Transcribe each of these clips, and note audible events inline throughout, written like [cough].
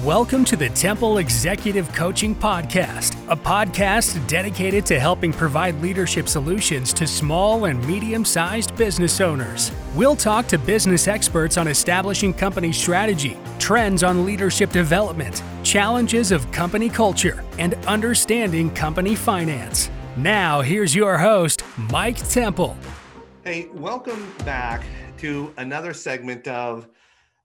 Welcome to the Temple Executive Coaching Podcast, a podcast dedicated to helping provide leadership solutions to small and medium sized business owners. We'll talk to business experts on establishing company strategy, trends on leadership development, challenges of company culture, and understanding company finance. Now, here's your host, Mike Temple. Hey, welcome back to another segment of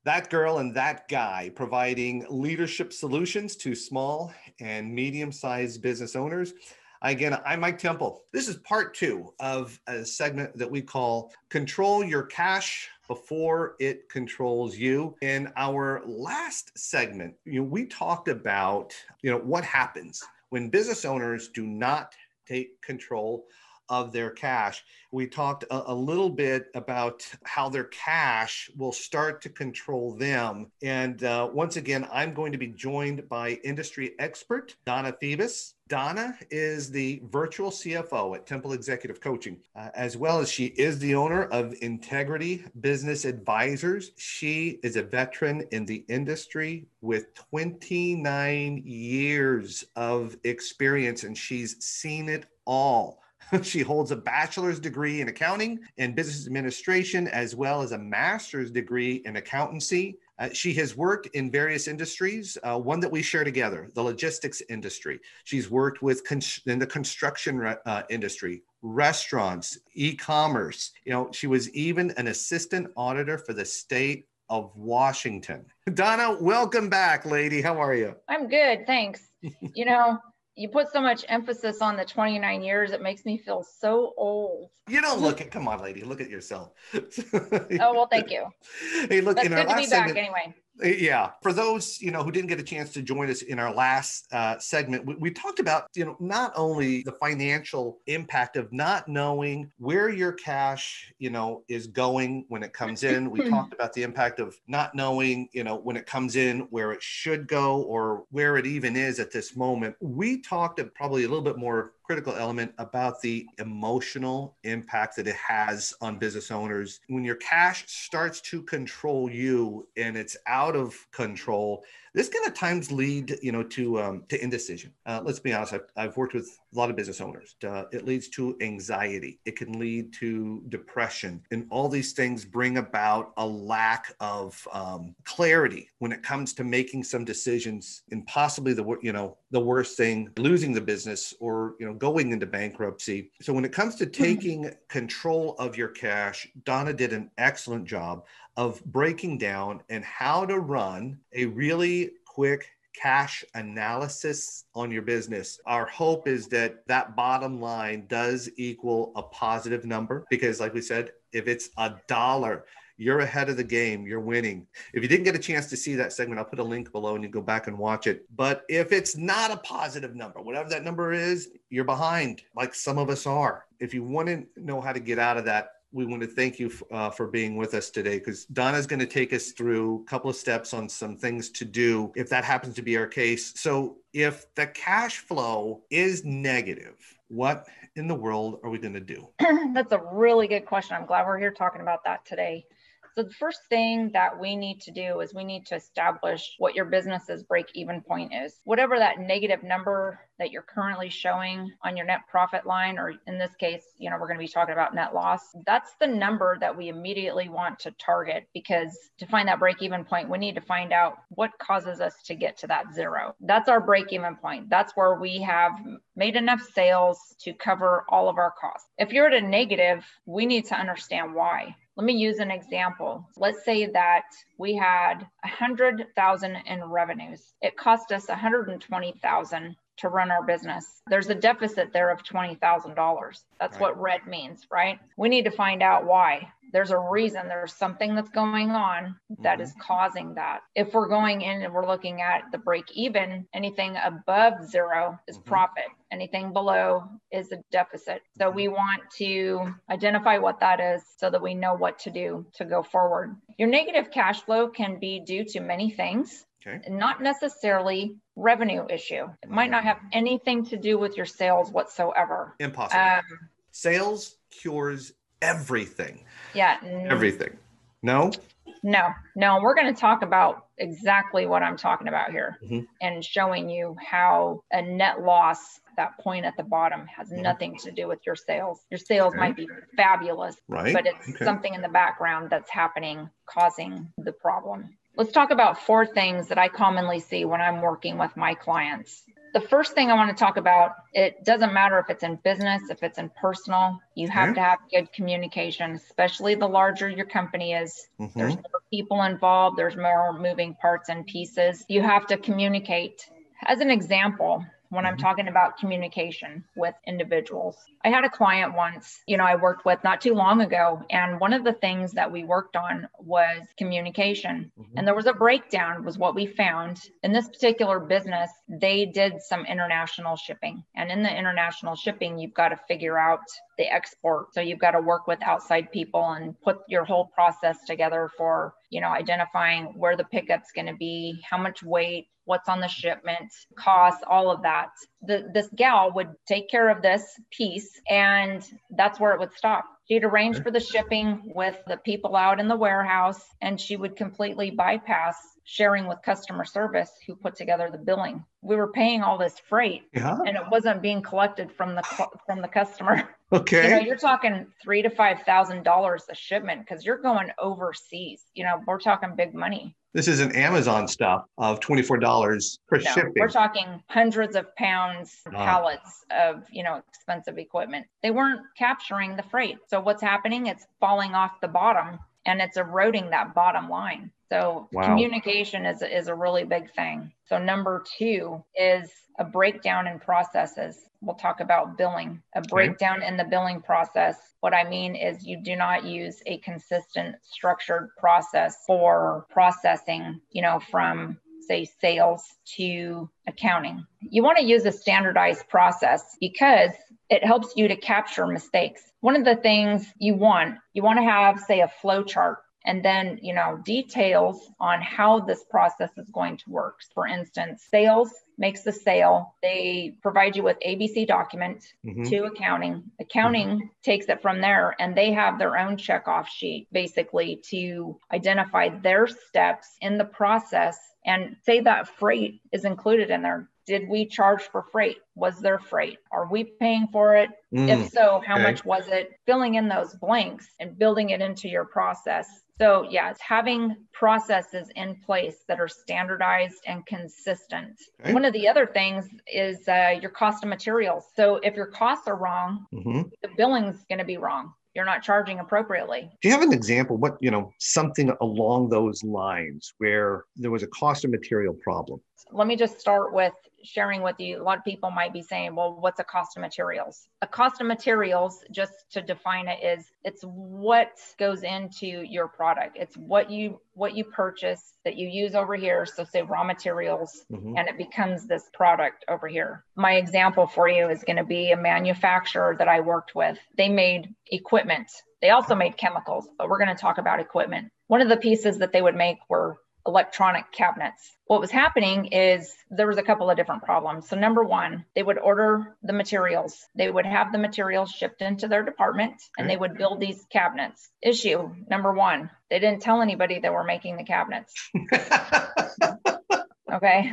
that girl and that guy providing leadership solutions to small and medium sized business owners. Again, I'm Mike Temple. This is part two of a segment that we call Control Your Cash Before It Controls You. In our last segment, you know, we talked about, you know, what happens when business owners do not take control of their cash. We talked a, a, little bit about how their cash will start to control them. And uh, once again, I'm going to be joined by industry expert Donna Phoebus. Donna is the virtual CFO at Temple Executive Coaching, uh, as well as she is the owner of Integrity Business Advisors. She is a veteran in the industry with 29 years of experience, and she's seen it all [laughs] she holds a bachelor's degree in accounting and business administration, as well as a master's degree in accountancy. Uh, she has worked in various industries, uh, one that we share together, the logistics industry. She's worked with con- in the construction re- uh, industry, restaurants, e-commerce. You know, she was even an assistant auditor for the state of Washington. [laughs] Donna, welcome back, lady. How are you? I'm good, thanks. you know, you put so much emphasis on the 29 years it makes me feel so old. You don't look at come on lady look at yourself. Oh well thank you. [laughs] Hey look That's in good our to be back anyway yeah for those you know who didn't get a chance to join us in our last uh, segment we, we, talked about you know not only the financial impact of not knowing where your cash you know is going when it comes in. We [laughs] talked about the impact of not knowing you know when it comes in where it should go or where it even is at this moment. We talked probably a little bit more critical element about the emotional impact that it has on business owners. When your cash starts to control you and it's out of control, this can at times lead, you know, to um, to indecision. Uh, let's be honest. I've, I've, worked with a lot of business owners. Uh, it leads to anxiety. It can lead to depression, and all these things bring about a lack of um, clarity when it comes to making some decisions, and possibly the you know the worst thing, losing the business or you know going into bankruptcy. So when it comes to hmm. taking control of your cash, Donna did an excellent job of breaking down and how to run a really quick cash analysis on your business. Our hope is that that bottom line does equal a positive number because, like we said, if it's a dollar, you're ahead of the game. You're winning. If you didn't get a chance to see that segment, I'll put a link below and you go back and watch it. But if it's not a positive number, whatever that number is, you're behind, like some of us are. If you want to know how to get out of that, we want to thank you uh, for being with us today because Donna's going to take us through a couple of steps on some things to do if that happens to be our case. So, if the cash flow is negative, what in the world are we going to do? [clears throat] That's a really good question. I'm glad we're here talking about that today. So the first thing that we need to do is we need to establish what your business's break even point is. Whatever that negative number that you're currently showing on your net profit line, or in this case, you know, we're going to be talking about net loss. That's the number that we immediately want to target because to find that break even point, we need to find out what causes us to get to that zero. That's our break even point. That's where we have made enough sales to cover all of our costs. If you're at a negative, we need to understand why. Let me use an example. Let's say that we had 100,000 in revenues. It cost us 120,000 to run our business. There's a deficit there of $20,000. That's right. what red means, right? We need to find out why there's a reason there's something that's going on that mm-hmm. is causing that if we're going in and we're looking at the break even anything above zero is mm-hmm. profit anything below is a deficit so we want to identify what that is so that we know what to do to go forward your negative cash flow can be due to many things okay. not necessarily revenue issue it might not have anything to do with your sales whatsoever impossible um, sales cures everything yeah. Everything. No? No, no, we're going to talk about exactly what I'm talking about here Mhm. and showing you how a net loss, that point at the bottom, has Mhm. nothing to do with your sales. Your sales Okay. might be fabulous, Right. but it's Okay. something in the background that's happening causing the problem. Let's talk about four things that I commonly see when I'm working with my clients. The first thing I want to talk about, it doesn't matter if it's in business, if it's in personal, you have Okay. to have good communication, especially the larger your company is. Mhm. There's more people involved, there's more moving parts and pieces. You have to communicate. As an example, when I'm Mhm. talking about communication with individuals, I had a client once, you know, I worked with not too long ago. And one of the things that we worked on was communication. Mhm. And there was a breakdown, was what we found. In this particular business, they did some international shipping. And in the international shipping, you've got to figure out the export. So you've got to work with outside people and put your whole process together for, you know, identifying where the pickup's going to be, how much weight, what's on the shipment, costs, all of that. The, this gal would take care of this piece, and that's where it would stop. She'd arrange for the shipping with the people out in the warehouse, and she would completely bypass sharing with customer service who put together the billing. We were paying all this freight Yeah. and it wasn't being collected from the from the customer. [laughs] Okay. You know, you're talking three to five thousand dollars a shipment because you're going overseas. You know, we're talking big money. this isn't Amazon stuff of $24 per No, shipping. we're talking hundreds of pounds, Wow. pallets of you know expensive equipment. They weren't capturing the freight. So what's happening? It's falling off the bottom and it's eroding that bottom line. So Wow. communication is is a really big thing. So number two is a breakdown in processes. We'll talk about billing, a breakdown in the billing process. What I mean is you do not use a consistent structured process for processing, you know, from say sales to accounting. You want to use a standardized process because it helps you to capture mistakes. One of the things you want, you want to have say a flow chart and then, you know, details on how this process is going to work. For instance, sales makes the sale. They provide you with ABC document Mhm. to accounting. Accounting takes it from there and they have their own checkoff sheet basically to identify their steps in the process and say that freight is included in there. Did we charge for freight? Was there freight? Are we paying for it? Mm, If so, how okay. much was it? Filling in those blanks and building it into your process. So, yeah, it's having processes in place that are standardized and consistent. Okay. One of the other things is uh, your cost of materials. So, if your costs are wrong, mhm. the billing's going to be wrong. You're not charging appropriately. Do you have an example? What, you know, something along those lines where there was a cost of material problem? let me just start with sharing with you. A lot of people might be saying, well, what's a cost of materials? A cost of materials, just to define it, is it's what goes into your product. It's what you what you purchase that you use over here. So say raw materials Mhm. and it becomes this product over here. My example for you is going to be a manufacturer that I worked with. They made equipment. They also made chemicals, but we're going to talk about equipment. One of the pieces that they would make were electronic cabinets. What was happening is there was a couple of different problems. So number one, they would order the materials. They would have the materials shipped into their department and they would build these cabinets. Issue number one, they didn't tell anybody they were making the cabinets. [laughs] Okay.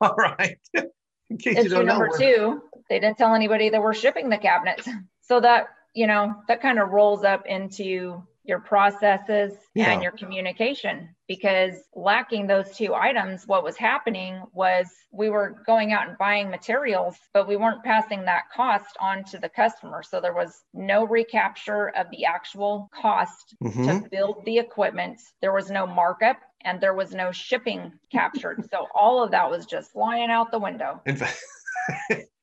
All right. In case you Issue don't number we're- two, they didn't tell anybody that we're shipping the cabinets. So that, you know, that kind of rolls up into your processes Yeah. and your communication because lacking those two items, what was happening was we were going out and buying materials, but we weren't passing that cost on to the customer. So there was no recapture of the actual cost Mhm. to build the equipment. There was no markup and there was no shipping captured. So all of that was just flying out the window. [laughs] In fact,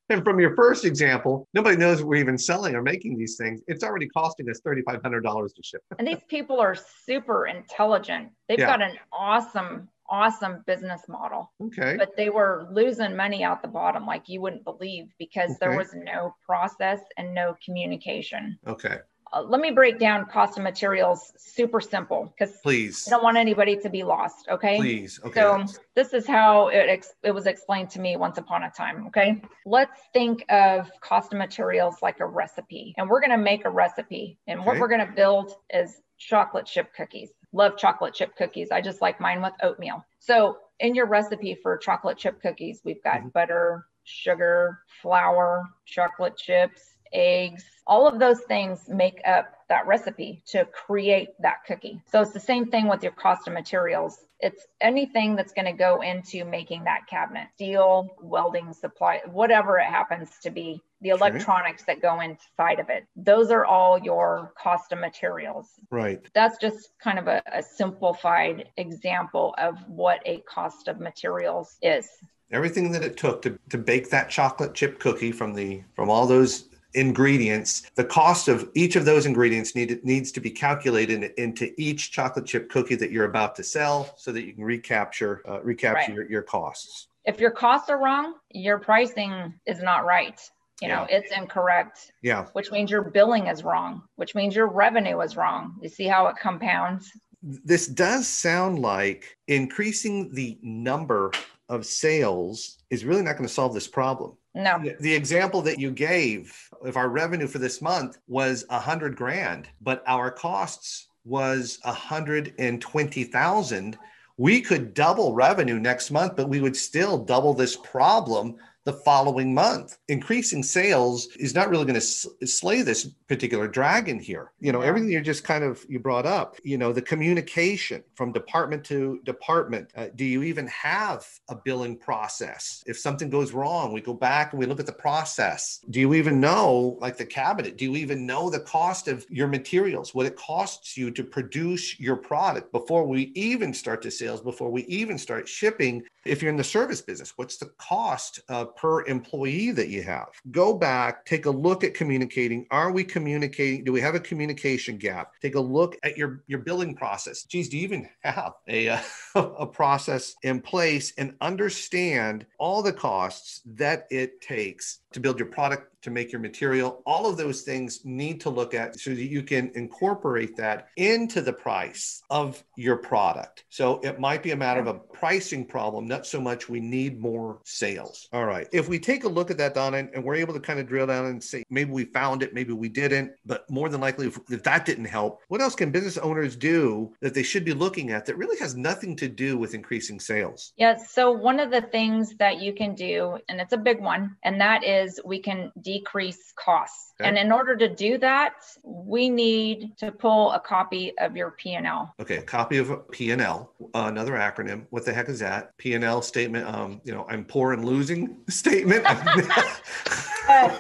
and from your first example, nobody knows we're even selling or making these things. It's already costing us $3,500 to ship. And these people are super intelligent. They've Yeah. got an awesome, awesome business model, Okay. but they were losing money out the bottom like you wouldn't believe because there was no process and no communication. Okay. Uh, let me break down cost of materials super simple because Please. I don't want anybody to be lost. Okay. Please. Okay. So this is how it, ex- it was explained to me once upon a time. Okay. Let's think of cost of materials like a recipe. And we're going to make a recipe. And what we're going to build is chocolate chip cookies. love chocolate chip cookies. I just like mine with oatmeal. So in your recipe for chocolate chip cookies, we've got mm-hmm. butter, sugar, flour, chocolate chips, eggs, all of those things make up that recipe to create that cookie. So it's the same thing with your cost of materials. It's anything that's going to go into making that cabinet, steel, welding supply, whatever it happens to be, the electronics that go inside of it. Those are all your cost of materials. Right. That's just kind of a, a simplified example of what a cost of materials is everything that it took to, to bake that chocolate chip cookie from the from all those ingredients, the cost of each of those ingredients need, needs to be calculated into each chocolate chip cookie that you're about to sell so that you can recapture uh, recapture right. your, your costs. If your costs are wrong, your pricing is not right. You know, yeah. it's incorrect. Yeah. Which means your billing is wrong, which means your revenue is wrong. You see how it compounds? This does sound like increasing the number of sales is really not going to solve this problem. No. The example that you gave, if our revenue for this month was a hundred grand, but our costs was a hundred and twenty thousand, we could double revenue next month, but we would still double this problem the following month. Increasing sales is not really going to slay this particular dragon here. You know, everything you just kind of you brought up, you know, the communication from department to department. Uh, do you even have a billing process? If something goes wrong, we go back and we look at the process. Do you even know like the cabinet? Do you even know the cost of your materials, what it costs you to produce your product before we even start to sales, before we even start shipping? If you're in the service business, what's the cost uh, per employee that you have? Go back, take a look at communicating. Are we communicating? Do we have a communication gap? Take a look at your, your billing process. Geez, do you even have a, uh, [laughs] a process in place and understand all the costs that it takes to build your product to make your material. All of those things need to look at so that you can incorporate that into the price of your product. So it might be a matter of a pricing problem, not so much we need more sales. All right. If we take a look at that, Donna, and we're able to kind of drill down and say maybe we found it, maybe we didn't, but more than likely, if, if that didn't help, what else can business owners do that they should be looking at that really has nothing to do with increasing sales? Yeah. So one of the things that you can do, and it's a big one, and that is we can de decrease costs. Okay. And in order to do that, we need to pull a copy of your P&L. Okay, a copy of P&L, uh, another acronym. What the heck is that? P&L statement, um, you know, I'm poor and losing [laughs] statement. [laughs] uh,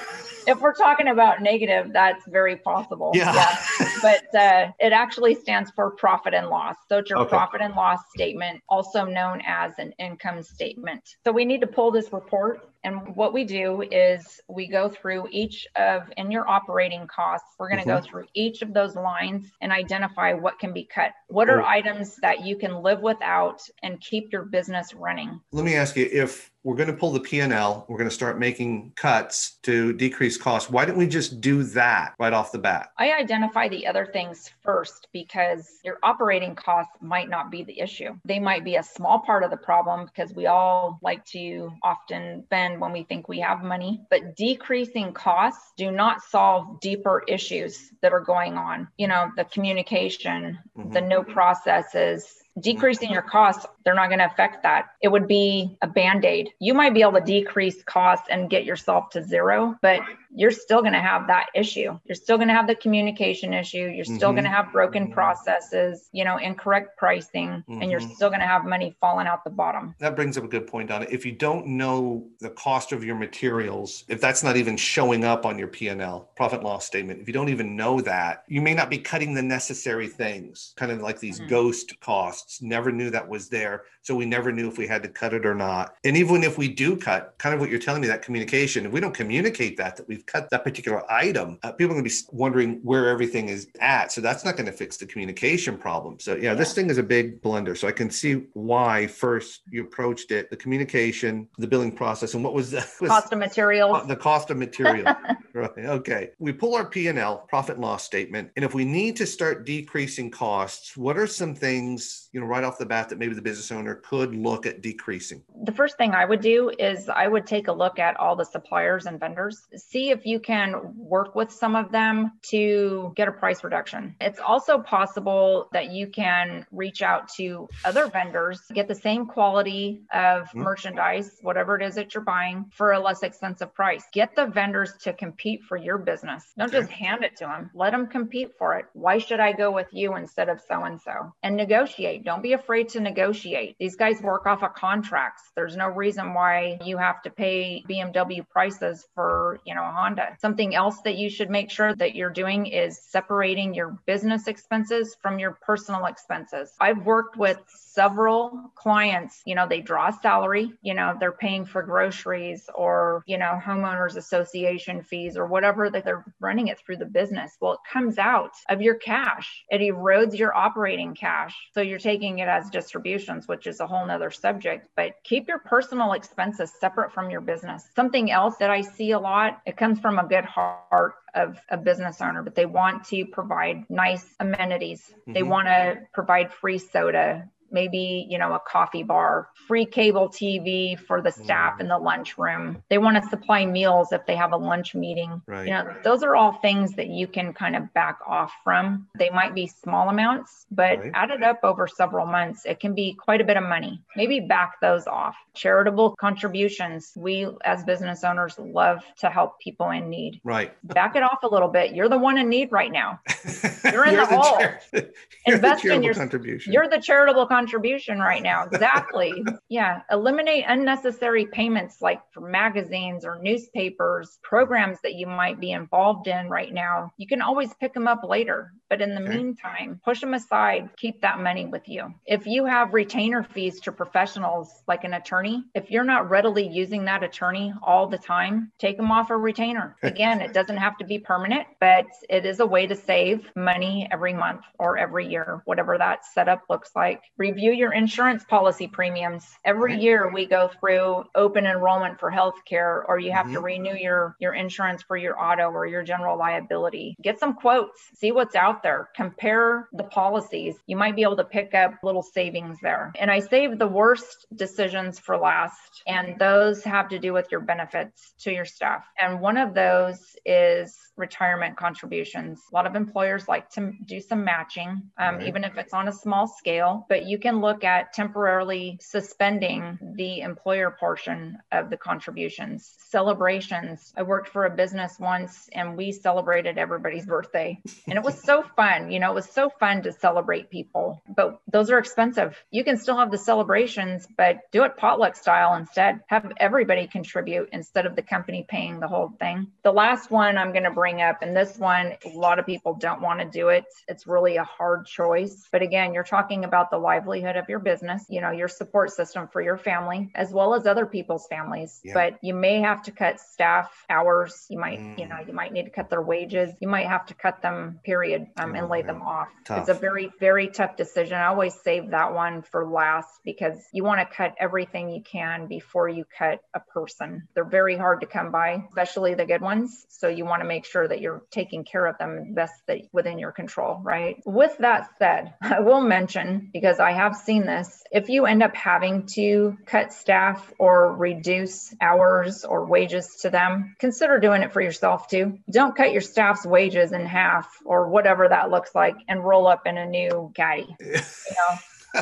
if we're talking about negative, that's very possible. Yeah. yeah. But uh, it actually stands for profit and loss. So it's your okay. profit and loss statement, also known as an income statement. So we need to pull this report and what we do is we go through each of, in your operating costs, we're going to mm-hmm. go through each of those lines and identify what can be cut. What are oh. items that you can live without and keep your business running? Let me ask you if we're going to pull the P&L, we're going to start making cuts to decrease costs. Why don't we just do that right off the bat? I identify the other things first because your operating costs might not be the issue. They might be a small part of the problem because we all like to often spend when we think we have money, but decreasing costs do not solve deeper issues that are going on. You know, the communication, mm-hmm. the no processes, decreasing your costs, they're not going to affect that. It would be a band aid. You might be able to decrease costs and get yourself to zero, but you're still going to have that issue. You're still going to have the communication issue. You're still mm-hmm. going to have broken processes, you know, incorrect pricing, mm-hmm. and you're mm-hmm. still going to have money falling out the bottom. That brings up a good point on it. If you don't know the cost of your materials, if that's not even showing up on your P&L, profit loss statement, if you don't even know that, you may not be cutting the necessary things, kind of like these mm-hmm. ghost costs. Never knew that was there. So we never knew if we had to cut it or not. And even if we do cut, kind of what you're telling me, that communication, if we don't communicate that, that we've cut that particular item, uh, people are going to be wondering where everything is at. So that's not going to fix the communication problem. So yeah, yeah, this thing is a big blender. So I can see why first you approached it, the communication, the billing process, and what was the [laughs] cost of materials. The cost of material. [laughs] right. Okay. We pull our P&L, profit and loss statement, and if we need to start decreasing costs, what are some things, you know, right off the bat that maybe the business owner could look at decreasing? The first thing I would do is I would take a look at all the suppliers and vendors, see if you can work with some of them to get a price reduction. It's also possible that you can reach out to other vendors, get the same quality of mm-hmm. merchandise, whatever it is that you're buying, for a less expensive price. Get the vendors to compete for your business. Don't okay. just hand it to them, let them compete for it. Why should I go with you instead of so and so? And negotiate. Don't be afraid to negotiate. These guys work off of contracts. There's no reason why you have to pay BMW prices for, you know, a Something else that you should make sure that you're doing is separating your business expenses from your personal expenses. I've worked with several clients, you know, they draw salary, you know, they're paying for groceries or, you know, homeowners association fees or whatever that they're running it through the business. Well, it comes out of your cash. It erodes your operating cash. So you're taking it as distributions, which is a whole nother subject, but keep your personal expenses separate from your business. Something else that I see a lot, it comes from a good heart of a business owner, but they want to provide nice amenities. Mm-hmm. They want to provide free soda, maybe you know a coffee bar free cable tv for the staff mm. in the lunchroom. They want to supply meals if they have a lunch meeting. Right. you know those are all things that you can kind of back off from. They might be small amounts but right. added up over several months it can be quite a bit of money. Maybe back those off. Charitable contributions we as business owners love to help people in need. Right. Back it off a little bit. You're the one in need right now. [laughs] You're in you're the, the hole. char- [laughs] invest in your contribution. You're the charitable contribution right now. Exactly. [laughs] yeah. Eliminate unnecessary payments like for magazines or newspapers, programs that you might be involved in right now. You can always pick them up later. But in the okay. meantime, push them aside, keep that money with you. If you have retainer fees to professionals like an attorney, if you're not readily using that attorney all the time, take them off a retainer. Again, it doesn't have to be permanent, but it is a way to save money every month or every year, whatever that setup looks like. Review your insurance policy premiums. Every year we go through open enrollment for healthcare, or you have mm-hmm. to renew your, your insurance for your auto or your general liability. Get some quotes, see what's out there, compare the policies. You might be able to pick up little savings there. And I save the worst decisions for last, and those have to do with your benefits to your staff. And one of those is retirement contributions. A lot of employers like to do some matching, um, right. even if it's on a small scale, but you can look at temporarily suspending the employer portion of the contributions. Celebrations. I worked for a business once and we celebrated everybody's birthday, and it was so fun. You know, it was so fun to celebrate people, but those are expensive. You can still have the celebrations, but do it potluck style instead. Have everybody contribute instead of the company paying the whole thing. The last one I'm going to bring up. And this one, a lot of people don't want to do it. It's really a hard choice. But again, you're talking about the livelihood of your business, you know, your support system for your family, as well as other people's families. Yeah. But you may have to cut staff hours. You might, mm. you know, you might need to cut their wages. You might have to cut them, period, um, and lay them off. Tough. It's a very, very tough decision. I always save that one for last because you want to cut everything you can before you cut a person. They're very hard to come by, especially the good ones. So you want to make sure sure that you're taking care of them best that within your control, right? With that said, [laughs] I will mention because I have seen this, if you end up having to cut staff or reduce hours or wages to them, consider doing it for yourself too. Don't cut your staff's wages in half or whatever that looks like and roll up in a new caddy. You know?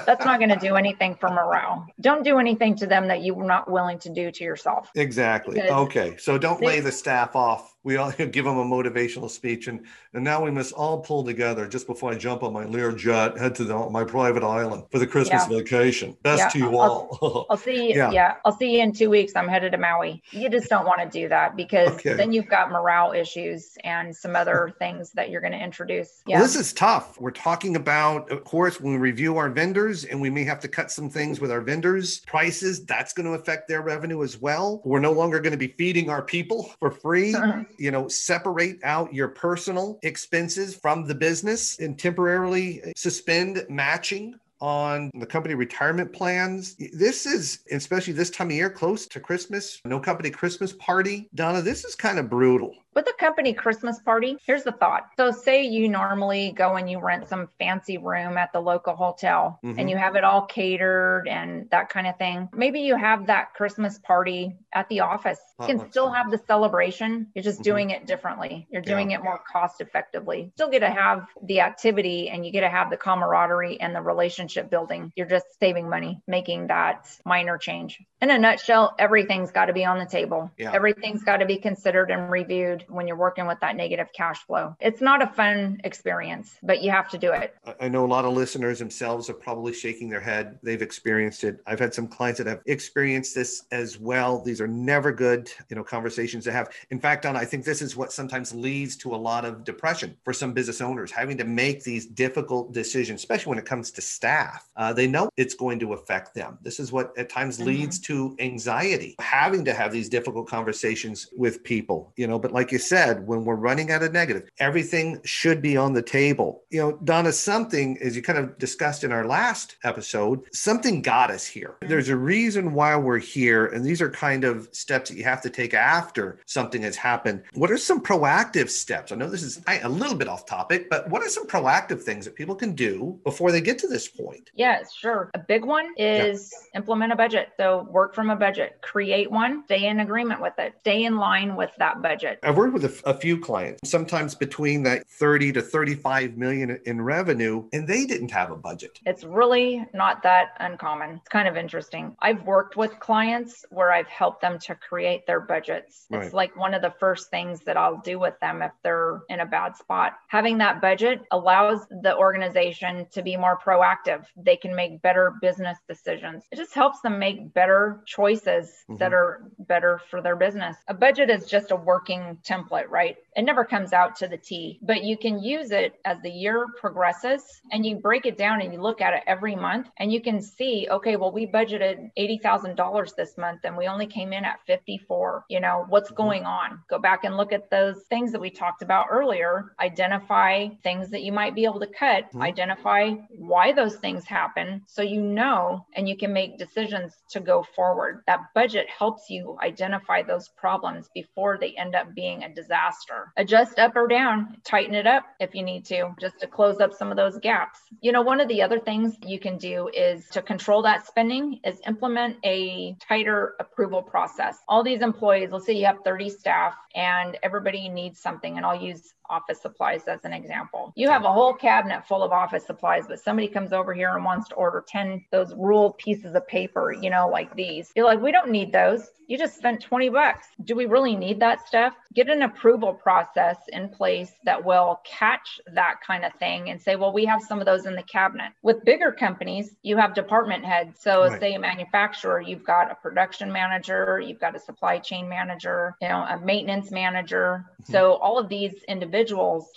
that's not going to do anything for morale. Don't do anything to them that you're not willing to do to yourself. Exactly. Okay. So don't they, lay the staff off we all [laughs] give them a motivational speech and and now we must all pull together just before i jump on my lear jet head to the, my private island for the christmas yeah. vacation. Best yeah, to you I'll, all. [laughs] I'll see you yeah. yeah. i'll see you in two weeks. I'm headed to maui. You just don't want to do that because okay. then you've got morale issues and some other [laughs] things that you're going to introduce yeah. well, this is tough. We're talking about of course when we review our vendors and we may have to cut some things with our vendors. Prices that's going to affect their revenue as well. We're no longer going to be feeding our people for free. Uh-huh you know, separate out your personal expenses from the business and temporarily uh, suspend matching on the company retirement plans. This is, especially this time of year, close to Christmas, no company Christmas party. Donna, this is kind of brutal. With a company Christmas party, here's the thought. So, say you normally go and you rent some fancy room at the local hotel mm-hmm. and you have it all catered and that kind of thing. Maybe you have that Christmas party at the office. You can still have the celebration. You're just mm-hmm. doing it differently. You're doing yeah. it more cost effectively. Still get to have the activity and you get to have the camaraderie and the relationship building. You're just saving money, making that minor change. In a nutshell, everything's got to be on the table. Yeah. Everything's got to be considered and reviewed when you're working with that negative cash flow. It's not a fun experience, but you have to do it. I know a lot of listeners themselves are probably shaking their head. They've experienced it. I've had some clients that have experienced this as well. These are never good, you know, conversations to have. In fact, Donna, I think this is what sometimes leads to a lot of depression for some business owners, having to make these difficult decisions, especially when it comes to staff. Uh, they know it's going to affect them. This is what at times mm-hmm. leads to anxiety, having to have these difficult conversations with people, you know. But like you said, when we're running out of negative, everything should be on the table. You know, Donna, something, as you kind of discussed in our last episode, something got us here. There's a reason why we're here. And these are kind of steps that you have to take after something has happened. What are some proactive steps? I know this is a little bit off topic, but what are some proactive things that people can do before they get to this point? Yeah, sure. A big one is yeah. implement a budget. So work from a budget, create one, stay in agreement with it, stay in line with that budget. I've worked with a, a few clients, sometimes between that 30 to 35 million in revenue, and they didn't have a budget. It's really not that uncommon. It's kind of interesting. I've worked with clients where I've helped them to create their budgets. Right. It's like one of the first things that I'll do with them if they're in a bad spot. Having that budget allows the organization to be more proactive. They can make better business decisions. It just helps them make better choices mm-hmm. that are better for their business. A budget is just a working template, right? It never comes out to the T, but you can use it as the year progresses and you break it down and you look at it every month and you can see, okay, well, we budgeted $80,000 this month and we only came in at 54. You know, what's mm-hmm. going on? Go back and look at those things that we talked about earlier. Identify things that you might be able to cut, mm-hmm. identify why those things happen so you know and you can make decisions to go forward. That budget helps you identify those problems before they end up being a disaster. Adjust up or down, tighten it up if you need to, just to close up some of those gaps. You know, one of the other things you can do is to control that spending is implement a tighter approval process. All these employees, let's say you have 30 staff and everybody needs something, and I'll use office supplies as an example. You have a whole cabinet full of office supplies, but somebody comes over here and wants to order 10 those ruled pieces of paper, you know, like these. You're like, we don't need those. You just spent 20 bucks. Do we really need that stuff? Get an approval process in place that will catch that kind of thing and say, well, we have some of those in the cabinet. With bigger companies, you have department heads. So, right. say a manufacturer, you've got a production manager, you've got a supply chain manager, you know, a maintenance manager. Mm-hmm. So, all of these individuals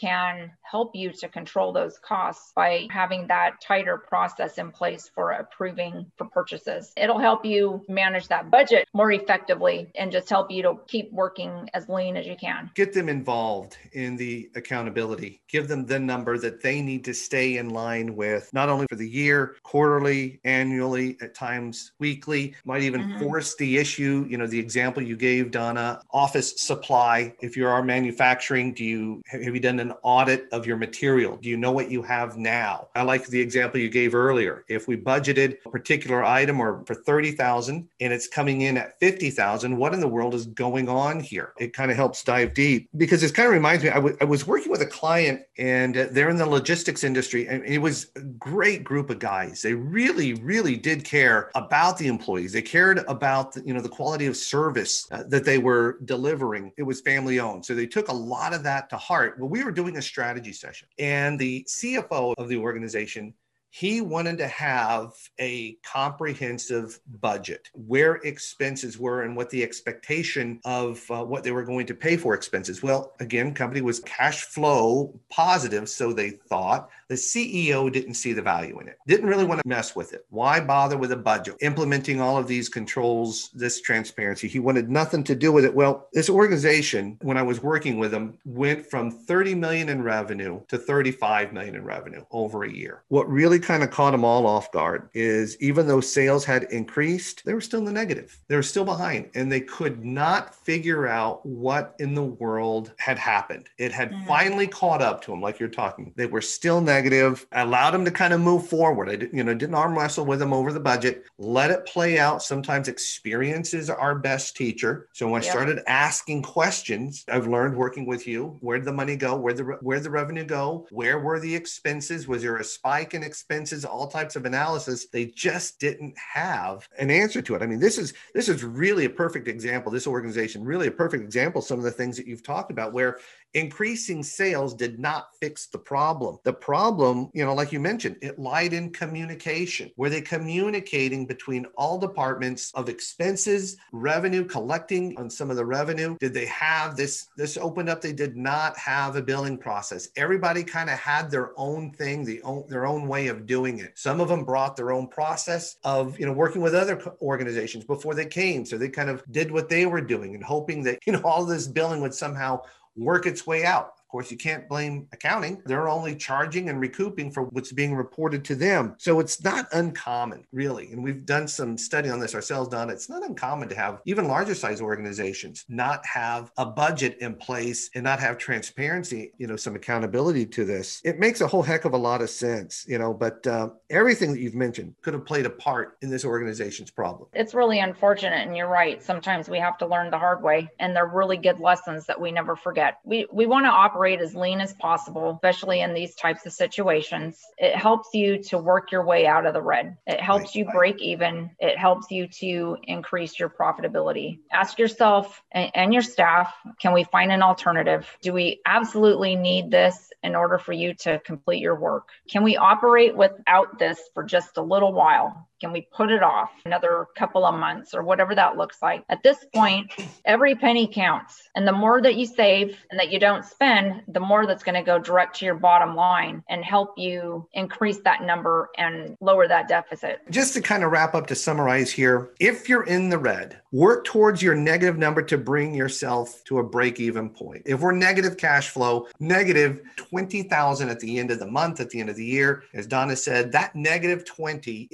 can help you to control those costs by having that tighter process in place for approving for purchases. It'll help you manage that budget more effectively and just help you to keep working as lean as you can. Get them involved in the accountability. Give them the number that they need to stay in line with, not only for the year, quarterly, annually, at times weekly, might even mm-hmm. force the issue. You know, the example you gave, Donna, office supply. If you are manufacturing, do you have you done an audit of your material? Do you know what you have now? I like the example you gave earlier. If we budgeted a particular item or for 30,000 and it's coming in at 50,000, what in the world is going on here? It kind of helps dive deep because it kind of reminds me, I, w- I was working with a client and they're in the logistics industry and it was a great group of guys. They really, really did care about the employees. They cared about, the, you know, the quality of service uh, that they were delivering. It was family owned. So they took a lot of that to heart. But we were doing a strategy strategy session. And the CFO of the organization he wanted to have a comprehensive budget where expenses were and what the expectation of uh, what they were going to pay for expenses. Well again company was cash flow positive so they thought. The ceo didn't see the value in it didn't really want to mess with it. Why bother with a budget? Implementing all of these controls this transparency he wanted nothing to do with it. Well this organization when i was working with them went from 30 million in revenue to 35 million in revenue over a year. What really kind of caught them all off guard is even though sales had increased, they were still in the negative. They were still behind and they could not figure out what in the world had happened. It had mm-hmm. finally caught up to them, like you're talking. They were still negative, I allowed them to kind of move forward. I didn't, you know, didn't arm wrestle with them over the budget, let it play out. Sometimes experience is our best teacher. So when yep. I started asking questions, I've learned working with you, where did the money go? Where the where the revenue go? Where were the expenses? Was there a spike in expenses? All types of analysis. They just didn't have an answer to it. I mean, this is this is really a perfect example. This organization, really a perfect example. Some of the things that you've talked about, where increasing sales did not fix the problem. The problem, you know, like you mentioned, it lied in communication. Were they communicating between all departments of expenses, revenue, collecting on some of the revenue? Did they have this? This opened up. They did not have a billing process. Everybody kind of had their own thing, the own, their own way of doing it. Some of them brought their own process of, you know, working with other organizations before they came. So they kind of did what they were doing and hoping that, [laughs] you know, all this billing would somehow work its way out course, you can't blame accounting. They're only charging and recouping for what's being reported to them. So it's not uncommon, really. And we've done some study on this ourselves, Donna. It's not uncommon to have even larger size organizations not have a budget in place and not have transparency, you know, some accountability to this. It makes a whole heck of a lot of sense, you know, but uh, everything that you've mentioned could have played a part in this organization's problem. It's really unfortunate. And you're right. Sometimes we have to learn the hard way. And they're really good lessons that we never forget. We, we want to operate operate as lean as possible, especially in these types of situations. It helps you to work your way out of the red. It helps you break even. It helps you to increase your profitability. Ask yourself and your staff can we find an alternative? Do we absolutely need this in order for you to complete your work? Can we operate without this for just a little while? Can we put it off another couple of months or whatever that looks like? At this point, every penny counts. And the more that you save and that you don't spend, the more that's going to go direct to your bottom line and help you increase that number and lower that deficit. Just to kind of wrap up to summarize here, if you're in the red, work towards your negative number to bring yourself to a break even point. If we're negative cash flow, negative 20,000 at the end of the month, at the end of the year, as Donna said, that negative 20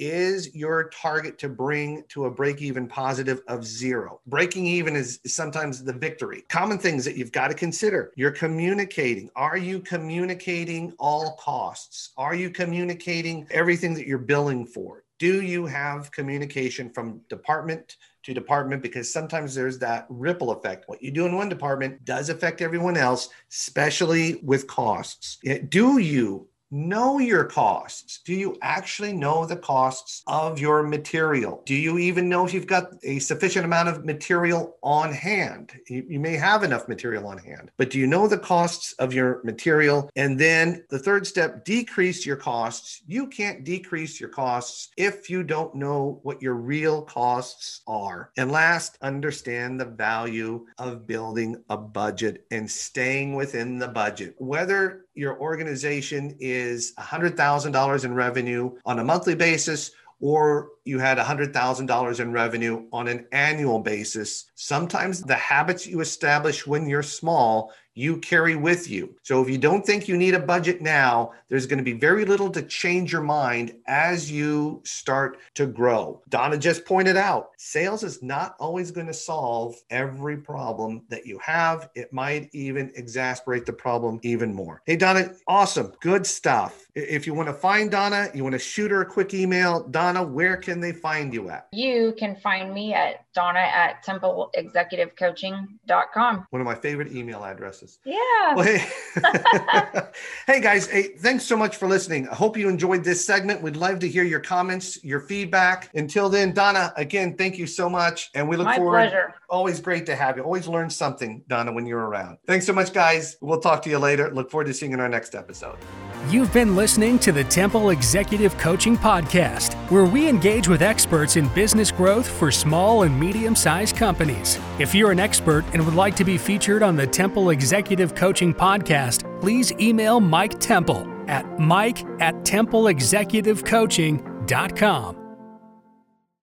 your target to bring to a break even positive of zero? Breaking even is sometimes the victory. Common things that you've got to consider. You're communicating. Are you communicating all costs? Are you communicating everything that you're billing for? Do you have communication from department to department because sometimes there's that ripple effect. What you do in one department does affect everyone else, especially with costs. Eh, do you know your costs. Do you actually know the costs of your material? Do you even know if you've got a sufficient amount of material on hand? You, you, may have enough material on hand, but do you know the costs of your material? And then the third step, decrease your costs. You can't decrease your costs if you don't know what your real costs are. And last, understand the value of building a budget and staying within the budget. Whether your organization is $100,000 in revenue on a monthly basis or you had $100,000 in revenue on an annual basis. Sometimes the habits you establish when you're small you carry with you. So if you don't think you need a budget now, there's going to be very little to change your mind as you start to grow. Donna just pointed out sales is not always going to solve every problem that you have. It might even exasperate the problem even more. Hey, Donna, awesome. Good stuff. If you want to find Donna, you want to shoot her a quick email. Donna, where can they find you at? You can find me at Donna at templeexecutivecoaching.com. One of my favorite email addresses. Yeah. Well, hey. [laughs] [laughs] hey, guys. Hey, thanks so much for listening. I hope you enjoyed this segment. We'd love to hear your comments, your feedback. Until then, Donna, again, thank you so much. And we look My forward. Pleasure. Always great to have you. Always learn something, Donna, when you're around. Thanks so much, guys. We'll talk to you later. Look forward to seeing you in our next episode. You've been listening to the Temple Executive Coaching Podcast, where we engage with experts in business growth for small and medium sized companies. If you're an expert and would like to be featured on the Temple Executive Coaching Podcast, please email Mike Temple at mike at templeexecutivecoaching.com.